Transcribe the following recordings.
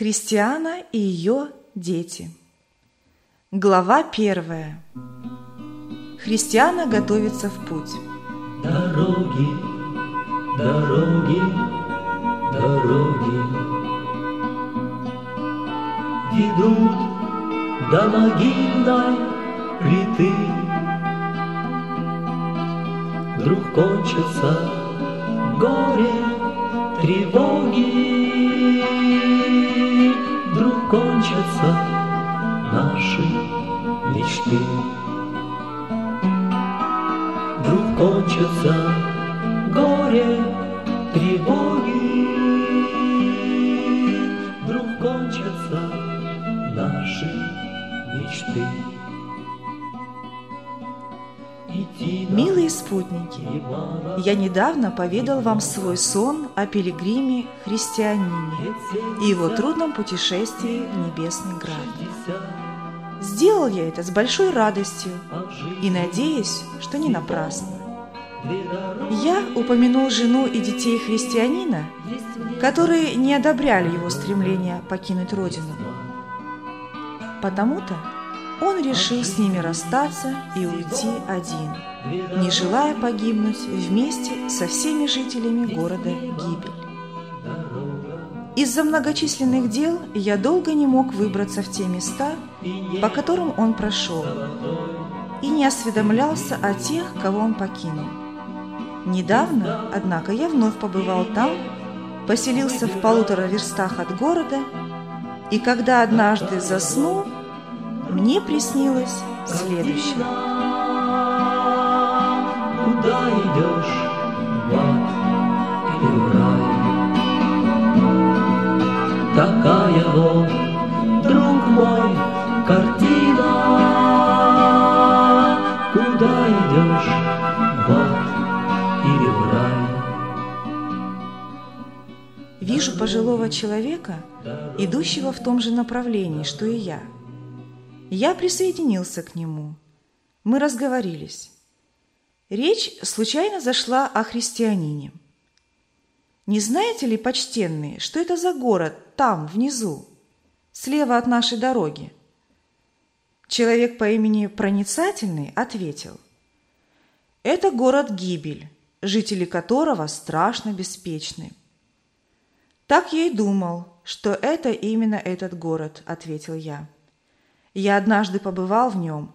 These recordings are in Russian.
Христиана и ее дети. Глава первая. Христиана готовится в путь. Дороги, дороги, дороги Ведут до могильной плиты Вдруг кончится горе, тревоги кончатся наши мечты. Вдруг кончатся горе, тревоги. Вдруг кончатся наши мечты Милые спутники, я недавно поведал вам свой сон о пилигриме христианине и его трудном путешествии в Небесный Град. Сделал я это с большой радостью и надеюсь, что не напрасно. Я упомянул жену и детей христианина, которые не одобряли его стремление покинуть родину. Потому-то он решил с ними расстаться и уйти один, не желая погибнуть вместе со всеми жителями города Гибель. Из-за многочисленных дел я долго не мог выбраться в те места, по которым он прошел, и не осведомлялся о тех, кого он покинул. Недавно, однако, я вновь побывал там, поселился в полутора верстах от города, и когда однажды заснул, мне приснилось следующее. Куда идешь, в ад или в рай? Такая вот, друг мой, картина. Куда идешь, в ад или в рай? Вижу пожилого человека, идущего в том же направлении, что и я – я присоединился к нему. Мы разговорились. Речь случайно зашла о христианине. Не знаете ли, почтенные, что это за город там, внизу, слева от нашей дороги? Человек по имени Проницательный ответил. Это город Гибель, жители которого страшно беспечны. Так я и думал, что это именно этот город, ответил я. Я однажды побывал в нем,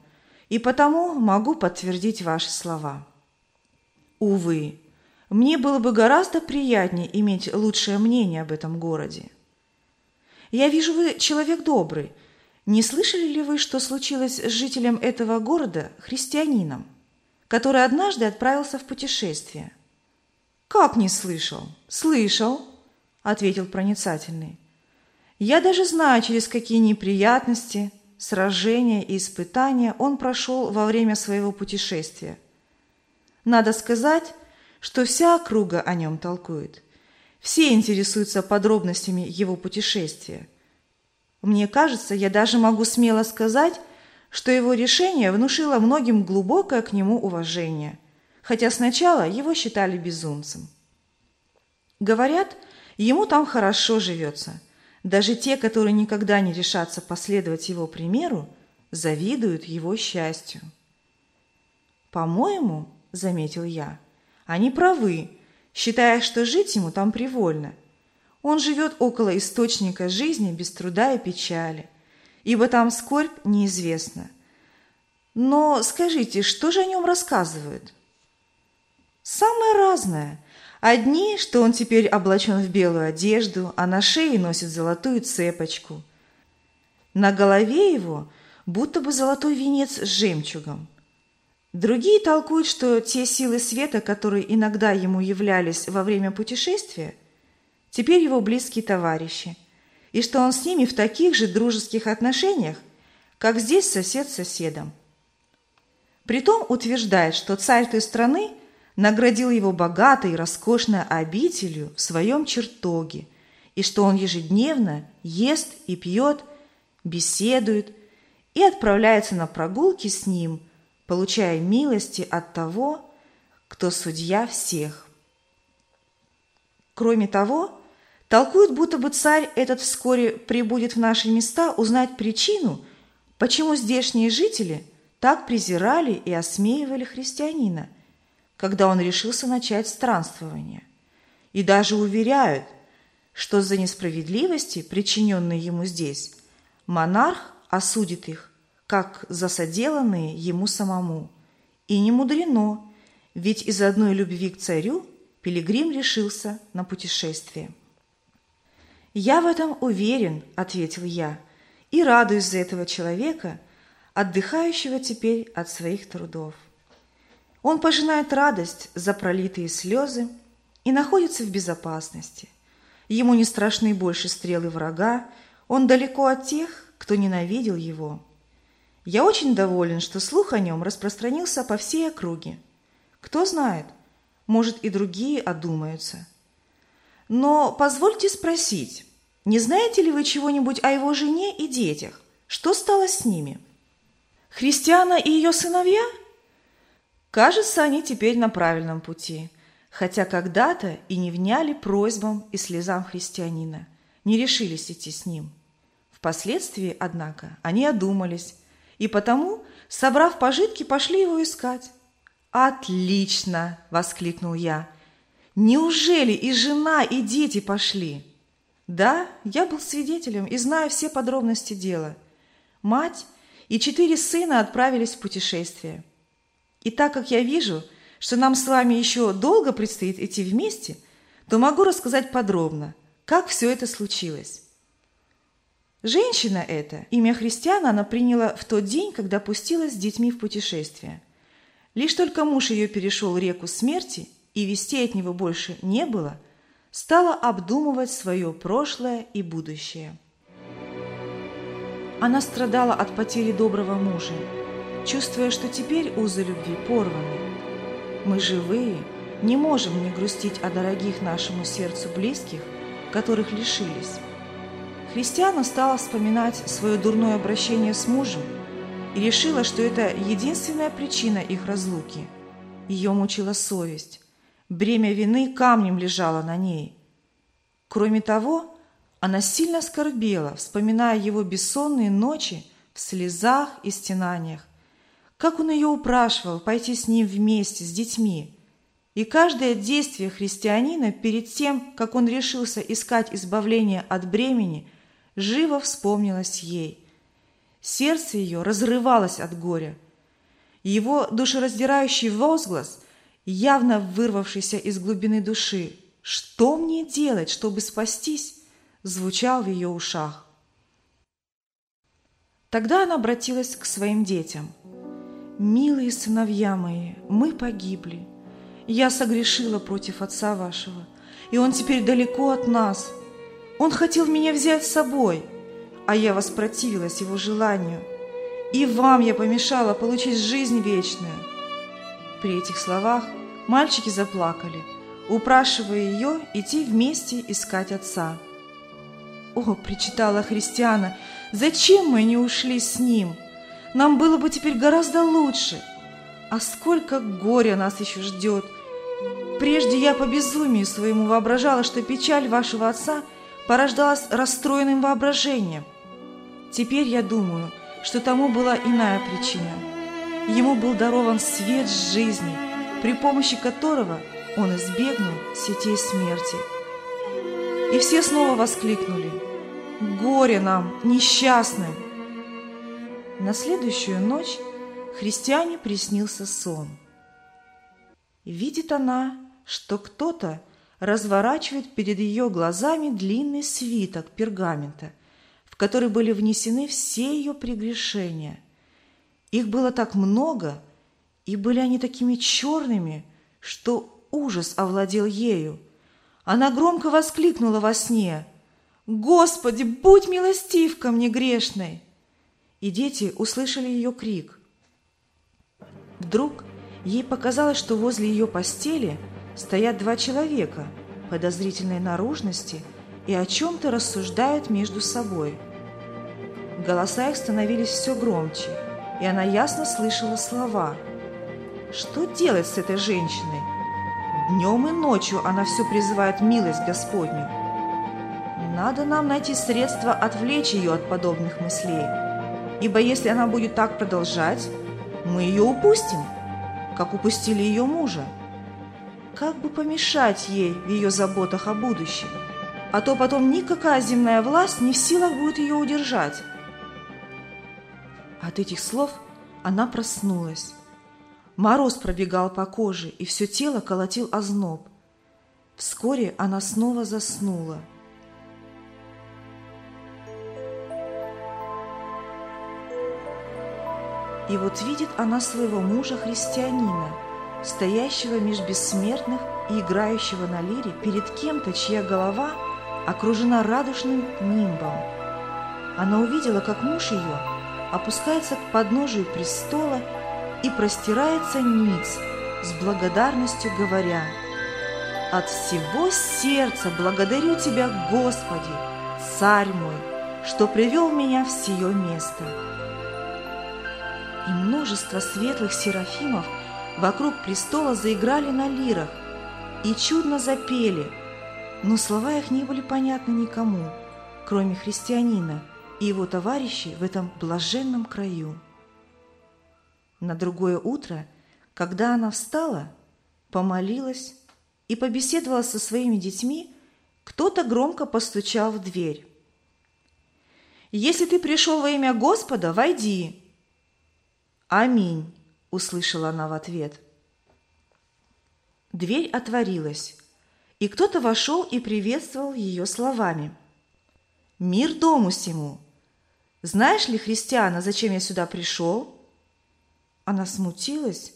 и потому могу подтвердить ваши слова. Увы, мне было бы гораздо приятнее иметь лучшее мнение об этом городе. Я вижу, вы человек добрый. Не слышали ли вы, что случилось с жителем этого города, христианином, который однажды отправился в путешествие? Как не слышал? Слышал, ответил проницательный. Я даже знаю, через какие неприятности – сражения и испытания он прошел во время своего путешествия. Надо сказать, что вся округа о нем толкует. Все интересуются подробностями его путешествия. Мне кажется, я даже могу смело сказать, что его решение внушило многим глубокое к нему уважение, хотя сначала его считали безумцем. Говорят, ему там хорошо живется – даже те, которые никогда не решатся последовать его примеру, завидуют его счастью. «По-моему, — заметил я, — они правы, считая, что жить ему там привольно. Он живет около источника жизни без труда и печали, ибо там скорбь неизвестна. Но скажите, что же о нем рассказывают?» «Самое разное — Одни, что он теперь облачен в белую одежду, а на шее носит золотую цепочку. На голове его будто бы золотой венец с жемчугом. Другие толкуют, что те силы света, которые иногда ему являлись во время путешествия, теперь его близкие товарищи, и что он с ними в таких же дружеских отношениях, как здесь сосед с соседом. Притом утверждает, что царь той страны – наградил его богатой и роскошной обителью в своем чертоге, и что он ежедневно ест и пьет, беседует и отправляется на прогулки с ним, получая милости от того, кто судья всех. Кроме того, Толкуют, будто бы царь этот вскоре прибудет в наши места узнать причину, почему здешние жители так презирали и осмеивали христианина, когда он решился начать странствование. И даже уверяют, что за несправедливости, причиненные ему здесь, монарх осудит их, как за соделанные ему самому. И не мудрено, ведь из одной любви к царю пилигрим решился на путешествие. «Я в этом уверен», – ответил я, – «и радуюсь за этого человека, отдыхающего теперь от своих трудов. Он пожинает радость за пролитые слезы и находится в безопасности. Ему не страшны больше стрелы врага, он далеко от тех, кто ненавидел его. Я очень доволен, что слух о нем распространился по всей округе. Кто знает, может и другие одумаются. Но позвольте спросить, не знаете ли вы чего-нибудь о его жене и детях? Что стало с ними? Христиана и ее сыновья? Кажется, они теперь на правильном пути, хотя когда-то и не вняли просьбам и слезам христианина, не решились идти с ним. Впоследствии, однако, они одумались, и потому, собрав пожитки, пошли его искать. «Отлично!» – воскликнул я. «Неужели и жена, и дети пошли?» «Да, я был свидетелем и знаю все подробности дела. Мать и четыре сына отправились в путешествие. И так как я вижу, что нам с вами еще долго предстоит идти вместе, то могу рассказать подробно, как все это случилось. Женщина эта, имя Христиана, она приняла в тот день, когда пустилась с детьми в путешествие. Лишь только муж ее перешел реку смерти, и вестей от него больше не было, стала обдумывать свое прошлое и будущее. Она страдала от потери доброго мужа, чувствуя, что теперь узы любви порваны. Мы живые, не можем не грустить о дорогих нашему сердцу близких, которых лишились. Христиана стала вспоминать свое дурное обращение с мужем и решила, что это единственная причина их разлуки. Ее мучила совесть. Бремя вины камнем лежало на ней. Кроме того, она сильно скорбела, вспоминая его бессонные ночи в слезах и стенаниях. Как он ее упрашивал пойти с ним вместе, с детьми. И каждое действие христианина перед тем, как он решился искать избавление от бремени – живо вспомнилось ей. Сердце ее разрывалось от горя. Его душераздирающий возглас, явно вырвавшийся из глубины души «Что мне делать, чтобы спастись?» звучал в ее ушах. Тогда она обратилась к своим детям. «Милые сыновья мои, мы погибли. Я согрешила против отца вашего, и он теперь далеко от нас. Он хотел меня взять с собой, а я воспротивилась его желанию. И вам я помешала получить жизнь вечную. При этих словах мальчики заплакали, упрашивая ее идти вместе искать отца. «О, — причитала Христиана, — зачем мы не ушли с ним? Нам было бы теперь гораздо лучше. А сколько горя нас еще ждет! Прежде я по безумию своему воображала, что печаль вашего отца — порождалась расстроенным воображением. Теперь я думаю, что тому была иная причина. Ему был дарован свет жизни, при помощи которого он избегнул сетей смерти. И все снова воскликнули «Горе нам, несчастным!» На следующую ночь христиане приснился сон. Видит она, что кто-то разворачивает перед ее глазами длинный свиток пергамента, в который были внесены все ее прегрешения. Их было так много, и были они такими черными, что ужас овладел ею. Она громко воскликнула во сне «Господи, будь милостив ко мне грешной!» И дети услышали ее крик. Вдруг ей показалось, что возле ее постели – стоят два человека подозрительной наружности и о чем-то рассуждают между собой. Голоса их становились все громче, и она ясно слышала слова. Что делать с этой женщиной? Днем и ночью она все призывает милость Господню. Надо нам найти средства отвлечь ее от подобных мыслей, ибо если она будет так продолжать, мы ее упустим, как упустили ее мужа. Как бы помешать ей в ее заботах о будущем, а то потом никакая земная власть не в силах будет ее удержать. От этих слов она проснулась. Мороз пробегал по коже, и все тело колотил озноб. Вскоре она снова заснула – И вот видит она своего мужа-христианина, стоящего меж бессмертных и играющего на лире перед кем-то, чья голова окружена радужным нимбом. Она увидела, как муж ее опускается к подножию престола и простирается ниц, с благодарностью говоря «От всего сердца благодарю Тебя, Господи, Царь мой, что привел меня в сие место» и множество светлых серафимов вокруг престола заиграли на лирах и чудно запели, но слова их не были понятны никому, кроме христианина и его товарищей в этом блаженном краю. На другое утро, когда она встала, помолилась и побеседовала со своими детьми, кто-то громко постучал в дверь. «Если ты пришел во имя Господа, войди!» «Аминь!» – услышала она в ответ. Дверь отворилась, и кто-то вошел и приветствовал ее словами. «Мир дому сему! Знаешь ли, христиана, зачем я сюда пришел?» Она смутилась,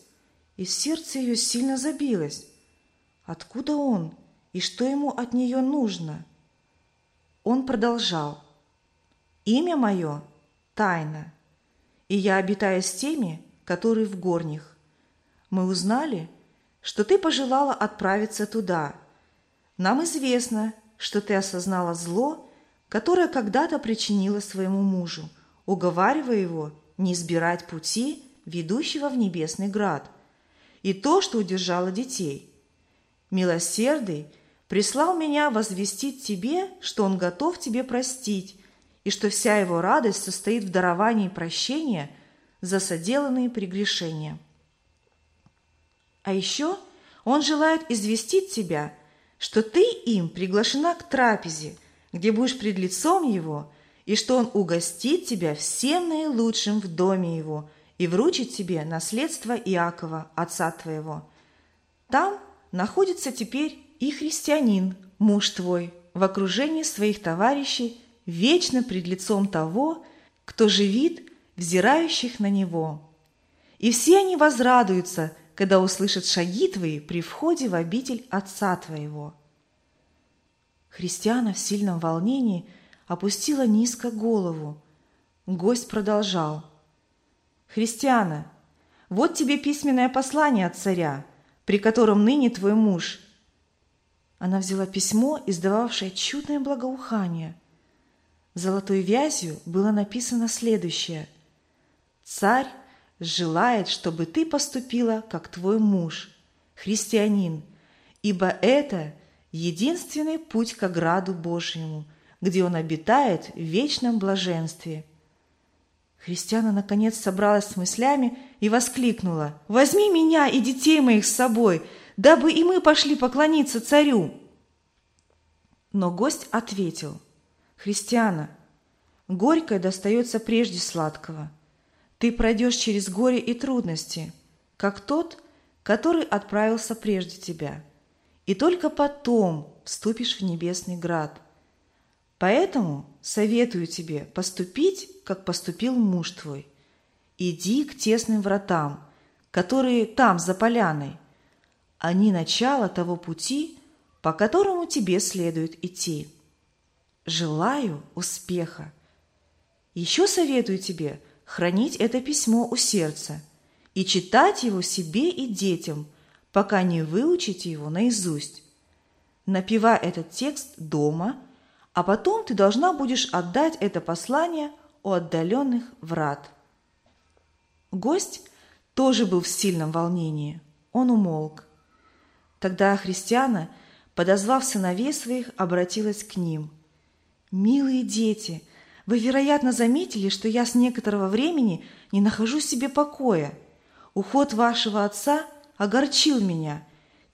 и сердце ее сильно забилось. Откуда он и что ему от нее нужно? Он продолжал. «Имя мое – тайна» и я обитаю с теми, которые в горних. Мы узнали, что ты пожелала отправиться туда. Нам известно, что ты осознала зло, которое когда-то причинила своему мужу, уговаривая его не избирать пути, ведущего в небесный град, и то, что удержало детей. Милосердный прислал меня возвестить тебе, что он готов тебе простить, и что вся его радость состоит в даровании прощения за соделанные прегрешения. А еще он желает известить тебя, что ты им приглашена к трапезе, где будешь пред лицом его, и что он угостит тебя всем наилучшим в доме его и вручит тебе наследство Иакова, отца твоего. Там находится теперь и христианин, муж твой, в окружении своих товарищей вечно пред лицом того, кто живит, взирающих на него. И все они возрадуются, когда услышат шаги твои при входе в обитель Отца твоего. Христиана в сильном волнении опустила низко голову. Гость продолжал. «Христиана, вот тебе письменное послание от царя, при котором ныне твой муж». Она взяла письмо, издававшее чудное благоухание – Золотой вязью было написано следующее. «Царь желает, чтобы ты поступила, как твой муж, христианин, ибо это единственный путь к ограду Божьему, где он обитает в вечном блаженстве». Христиана наконец собралась с мыслями и воскликнула «Возьми меня и детей моих с собой, дабы и мы пошли поклониться царю!» Но гость ответил – Христиана, горькое достается прежде сладкого. Ты пройдешь через горе и трудности, как тот, который отправился прежде тебя, и только потом вступишь в небесный град. Поэтому советую тебе поступить, как поступил муж твой. Иди к тесным вратам, которые там, за поляной. Они начало того пути, по которому тебе следует идти. Желаю успеха. Еще советую тебе хранить это письмо у сердца и читать его себе и детям, пока не выучите его наизусть. Напевай этот текст дома, а потом ты должна будешь отдать это послание у отдаленных врат. Гость тоже был в сильном волнении. Он умолк. Тогда христиана, подозвав сыновей своих, обратилась к ним – Милые дети, вы, вероятно, заметили, что я с некоторого времени не нахожу себе покоя. Уход вашего отца огорчил меня.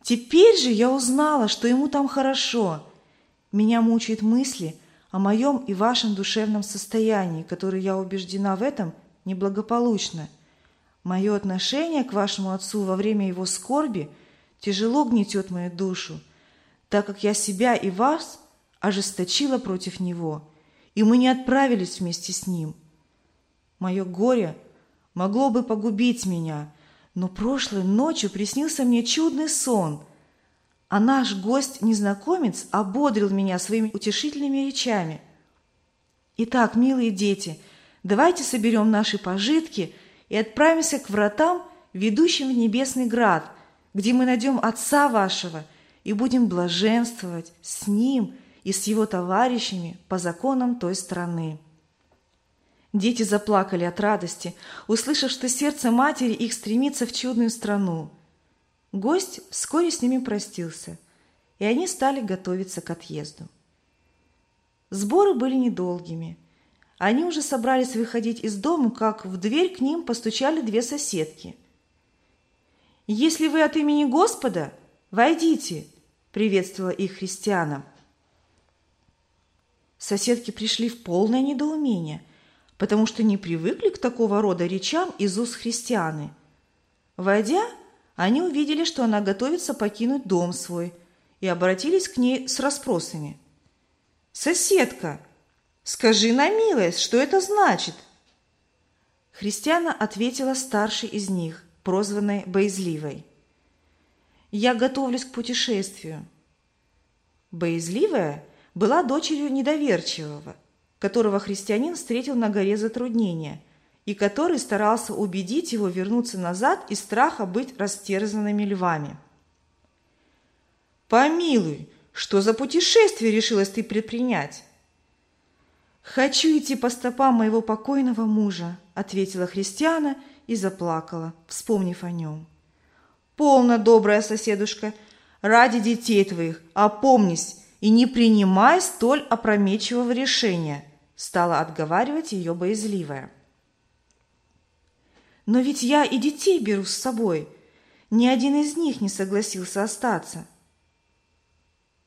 Теперь же я узнала, что ему там хорошо. Меня мучают мысли о моем и вашем душевном состоянии, которое, я убеждена в этом, неблагополучно. Мое отношение к вашему отцу во время его скорби тяжело гнетет мою душу, так как я себя и вас ожесточила против него – и мы не отправились вместе с ним. Мое горе могло бы погубить меня, но прошлой ночью приснился мне чудный сон, а наш гость-незнакомец ободрил меня своими утешительными речами. Итак, милые дети, давайте соберем наши пожитки и отправимся к вратам, ведущим в небесный град, где мы найдем Отца вашего и будем блаженствовать с Ним – и с его товарищами по законам той страны. Дети заплакали от радости, услышав, что сердце матери их стремится в чудную страну. Гость вскоре с ними простился, и они стали готовиться к отъезду. Сборы были недолгими. Они уже собрались выходить из дома, как в дверь к ним постучали две соседки. «Если вы от имени Господа, войдите!» – приветствовала их христианам. Соседки пришли в полное недоумение, потому что не привыкли к такого рода речам из уст христианы. Войдя, они увидели, что она готовится покинуть дом свой, и обратились к ней с расспросами. «Соседка, скажи на милость, что это значит?» Христиана ответила старшей из них, прозванной Боязливой. «Я готовлюсь к путешествию». Боязливая – была дочерью недоверчивого, которого христианин встретил на горе затруднения и который старался убедить его вернуться назад из страха быть растерзанными львами. «Помилуй, что за путешествие решилась ты предпринять?» «Хочу идти по стопам моего покойного мужа», – ответила христиана и заплакала, вспомнив о нем. «Полно, добрая соседушка, ради детей твоих, опомнись, и не принимай столь опрометчивого решения», стала отговаривать ее боязливая. «Но ведь я и детей беру с собой. Ни один из них не согласился остаться».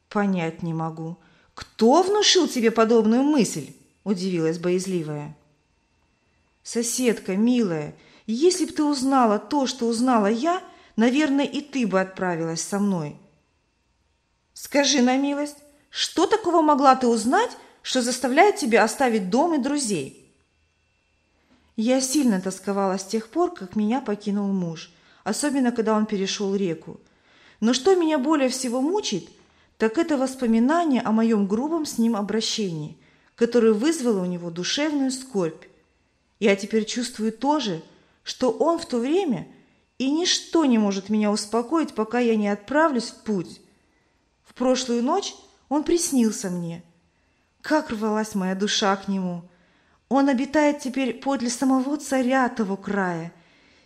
«Понять не могу. Кто внушил тебе подобную мысль?» – удивилась боязливая. «Соседка, милая, если б ты узнала то, что узнала я, наверное, и ты бы отправилась со мной». «Скажи на милость, что такого могла ты узнать, что заставляет тебя оставить дом и друзей? Я сильно тосковала с тех пор, как меня покинул муж, особенно когда он перешел реку. Но что меня более всего мучит, так это воспоминание о моем грубом с ним обращении, которое вызвало у него душевную скорбь. Я теперь чувствую то же, что он в то время, и ничто не может меня успокоить, пока я не отправлюсь в путь. В прошлую ночь он приснился мне. Как рвалась моя душа к нему! Он обитает теперь подле самого царя того края,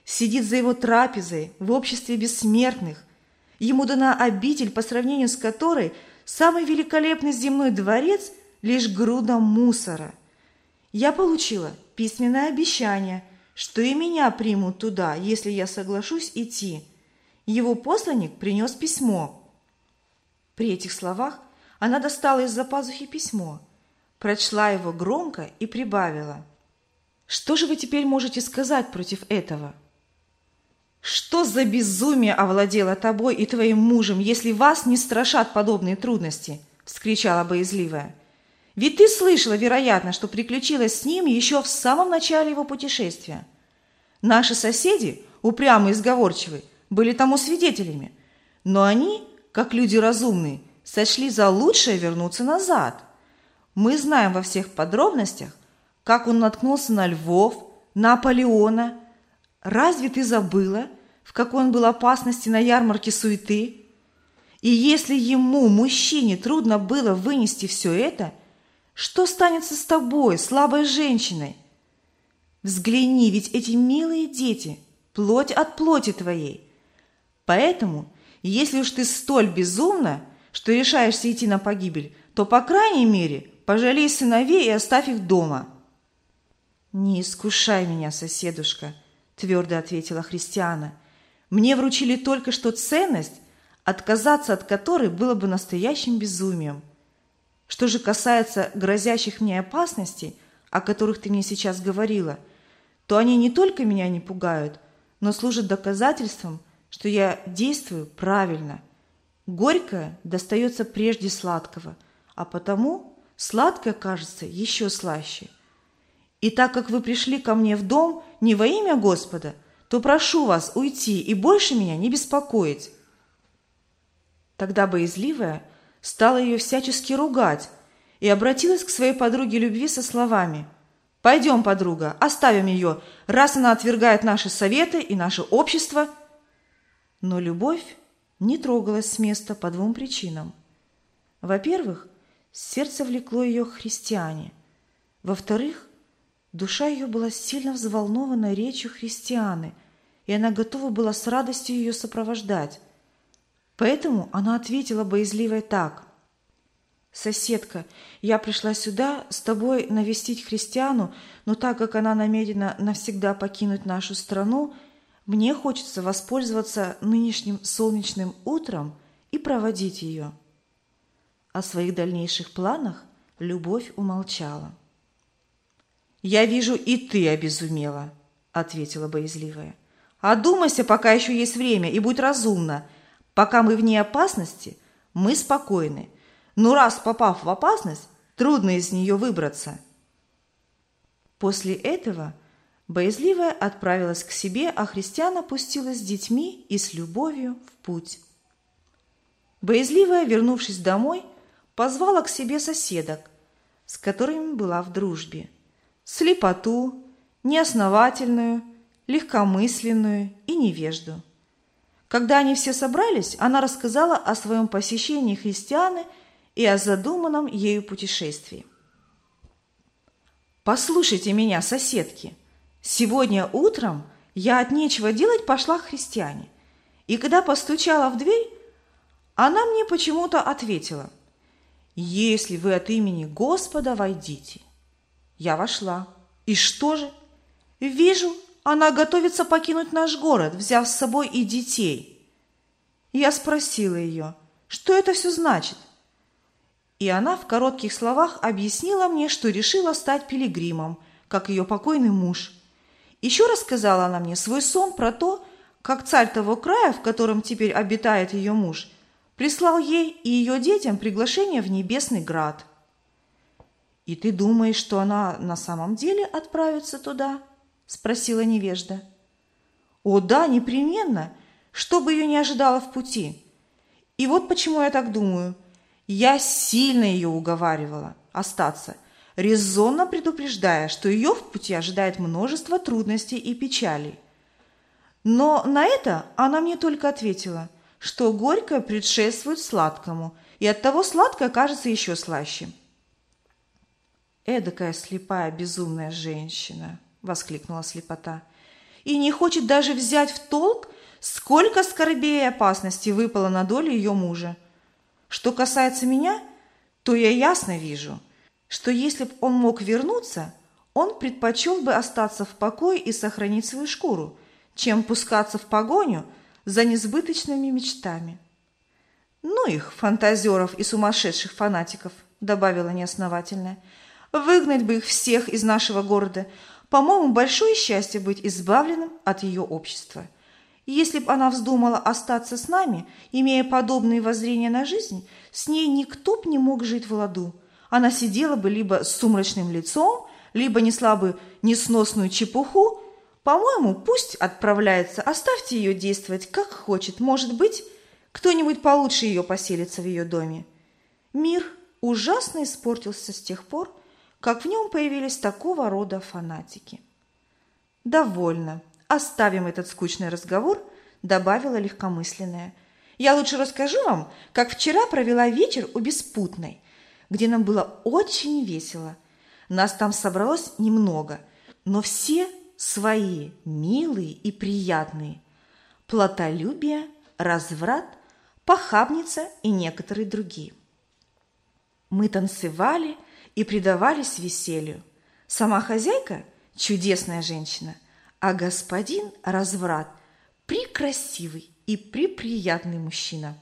сидит за его трапезой в обществе бессмертных. Ему дана обитель, по сравнению с которой самый великолепный земной дворец – лишь груда мусора. Я получила письменное обещание, что и меня примут туда, если я соглашусь идти. Его посланник принес письмо. При этих словах – она достала из-за пазухи письмо, прочла его громко и прибавила. «Что же вы теперь можете сказать против этого?» «Что за безумие овладело тобой и твоим мужем, если вас не страшат подобные трудности?» – вскричала боязливая. «Ведь ты слышала, вероятно, что приключилось с ним еще в самом начале его путешествия. Наши соседи, упрямые и сговорчивые, были тому свидетелями, но они, как люди разумные, сочли за лучшее вернуться назад. Мы знаем во всех подробностях, как он наткнулся на львов, на Наполеона. Разве ты забыла, в какой он был опасности на ярмарке суеты? И если ему, мужчине, трудно было вынести все это, что станется с тобой, слабой женщиной? Взгляни, ведь эти милые дети, плоть от плоти твоей. Поэтому, если уж ты столь безумна, что решаешься идти на погибель, то, по крайней мере, пожалей сыновей и оставь их дома». «Не искушай меня, соседушка», – твердо ответила Христиана. «Мне вручили только что ценность, отказаться от которой было бы настоящим безумием. Что же касается грозящих мне опасностей, о которых ты мне сейчас говорила, то они не только меня не пугают, но служат доказательством, что я действую правильно. Горькое достается прежде сладкого, а потому сладкое кажется еще слаще. И так как вы пришли ко мне в дом не во имя Господа, то прошу вас уйти и больше меня не беспокоить. Тогда боязливая стала ее всячески ругать и обратилась к своей подруге любви со словами «Пойдем, подруга, оставим ее, раз она отвергает наши советы и наше общество». Но любовь не трогалась с места по двум причинам. Во-первых, сердце влекло ее к христиане. Во-вторых, душа ее была сильно взволнована речью христианы, и она готова была с радостью ее сопровождать. Поэтому она ответила боязливой так. «Соседка, я пришла сюда с тобой навестить христиану, но так как она намерена навсегда покинуть нашу страну, мне хочется воспользоваться нынешним солнечным утром и проводить ее». О своих дальнейших планах Любовь умолчала. «Я вижу, и ты обезумела», — ответила боязливая. «Одумайся, пока еще есть время, и будь разумна. Пока мы вне опасности, мы спокойны. Но раз попав в опасность, трудно из нее выбраться. После этого боязливая отправилась к себе, а христиан опустилась с детьми и с любовью в путь. Боязливая, вернувшись домой, позвала к себе соседок, с которыми была в дружбе. Слепоту, неосновательную, легкомысленную и невежду – когда они все собрались, она рассказала о своем посещении христианы и о задуманном ею путешествии. «Послушайте меня, соседки. Сегодня утром я от нечего делать пошла к христиане, и когда постучала в дверь, она мне почему-то ответила, «Если вы от имени Господа войдите». Я вошла. И что же? Вижу, она готовится покинуть наш город, взяв с собой и детей. Я спросила ее, что это все значит? И она в коротких словах объяснила мне, что решила стать пилигримом, как ее покойный муж. Еще рассказала она мне свой сон про то, как царь того края, в котором теперь обитает ее муж, прислал ей и ее детям приглашение в небесный град. «И ты думаешь, что она на самом деле отправится туда?» спросила невежда. О, да, непременно, что бы ее не ожидало в пути. И вот почему я так думаю. Я сильно ее уговаривала остаться, резонно предупреждая, что ее в пути ожидает множество трудностей и печалей. Но на это она мне только ответила, что горькое предшествует сладкому, и оттого сладкое кажется еще слаще. Эдакая слепая безумная женщина –– воскликнула слепота. «И не хочет даже взять в толк, сколько скорбей и опасностей выпало на долю ее мужа. Что касается меня, то я ясно вижу, что если бы он мог вернуться, он предпочел бы остаться в покое и сохранить свою шкуру, чем пускаться в погоню за несбыточными мечтами. «Ну их, фантазеров и сумасшедших фанатиков», – добавила неосновательная. «Выгнать бы их всех из нашего города, по-моему, большое счастье быть избавленным от ее общества. Если бы она вздумала остаться с нами, имея подобные воззрения на жизнь, с ней никто б не мог жить в ладу. Она сидела бы либо с сумрачным лицом, либо несла бы несносную чепуху. По-моему, пусть отправляется, оставьте ее действовать как хочет. Может быть, кто-нибудь получше ее поселится в ее доме. Мир ужасно испортился с тех пор, как в нем появились такого рода фанатики. «Довольно. Оставим этот скучный разговор», – добавила легкомысленная. «Я лучше расскажу вам, как вчера провела вечер у Беспутной, где нам было очень весело. Нас там собралось немного, но все свои, милые и приятные. Платолюбие, разврат, похабница и некоторые другие. Мы танцевали – и предавались веселью. Сама хозяйка – чудесная женщина, а господин – разврат – прекрасивый и приприятный мужчина –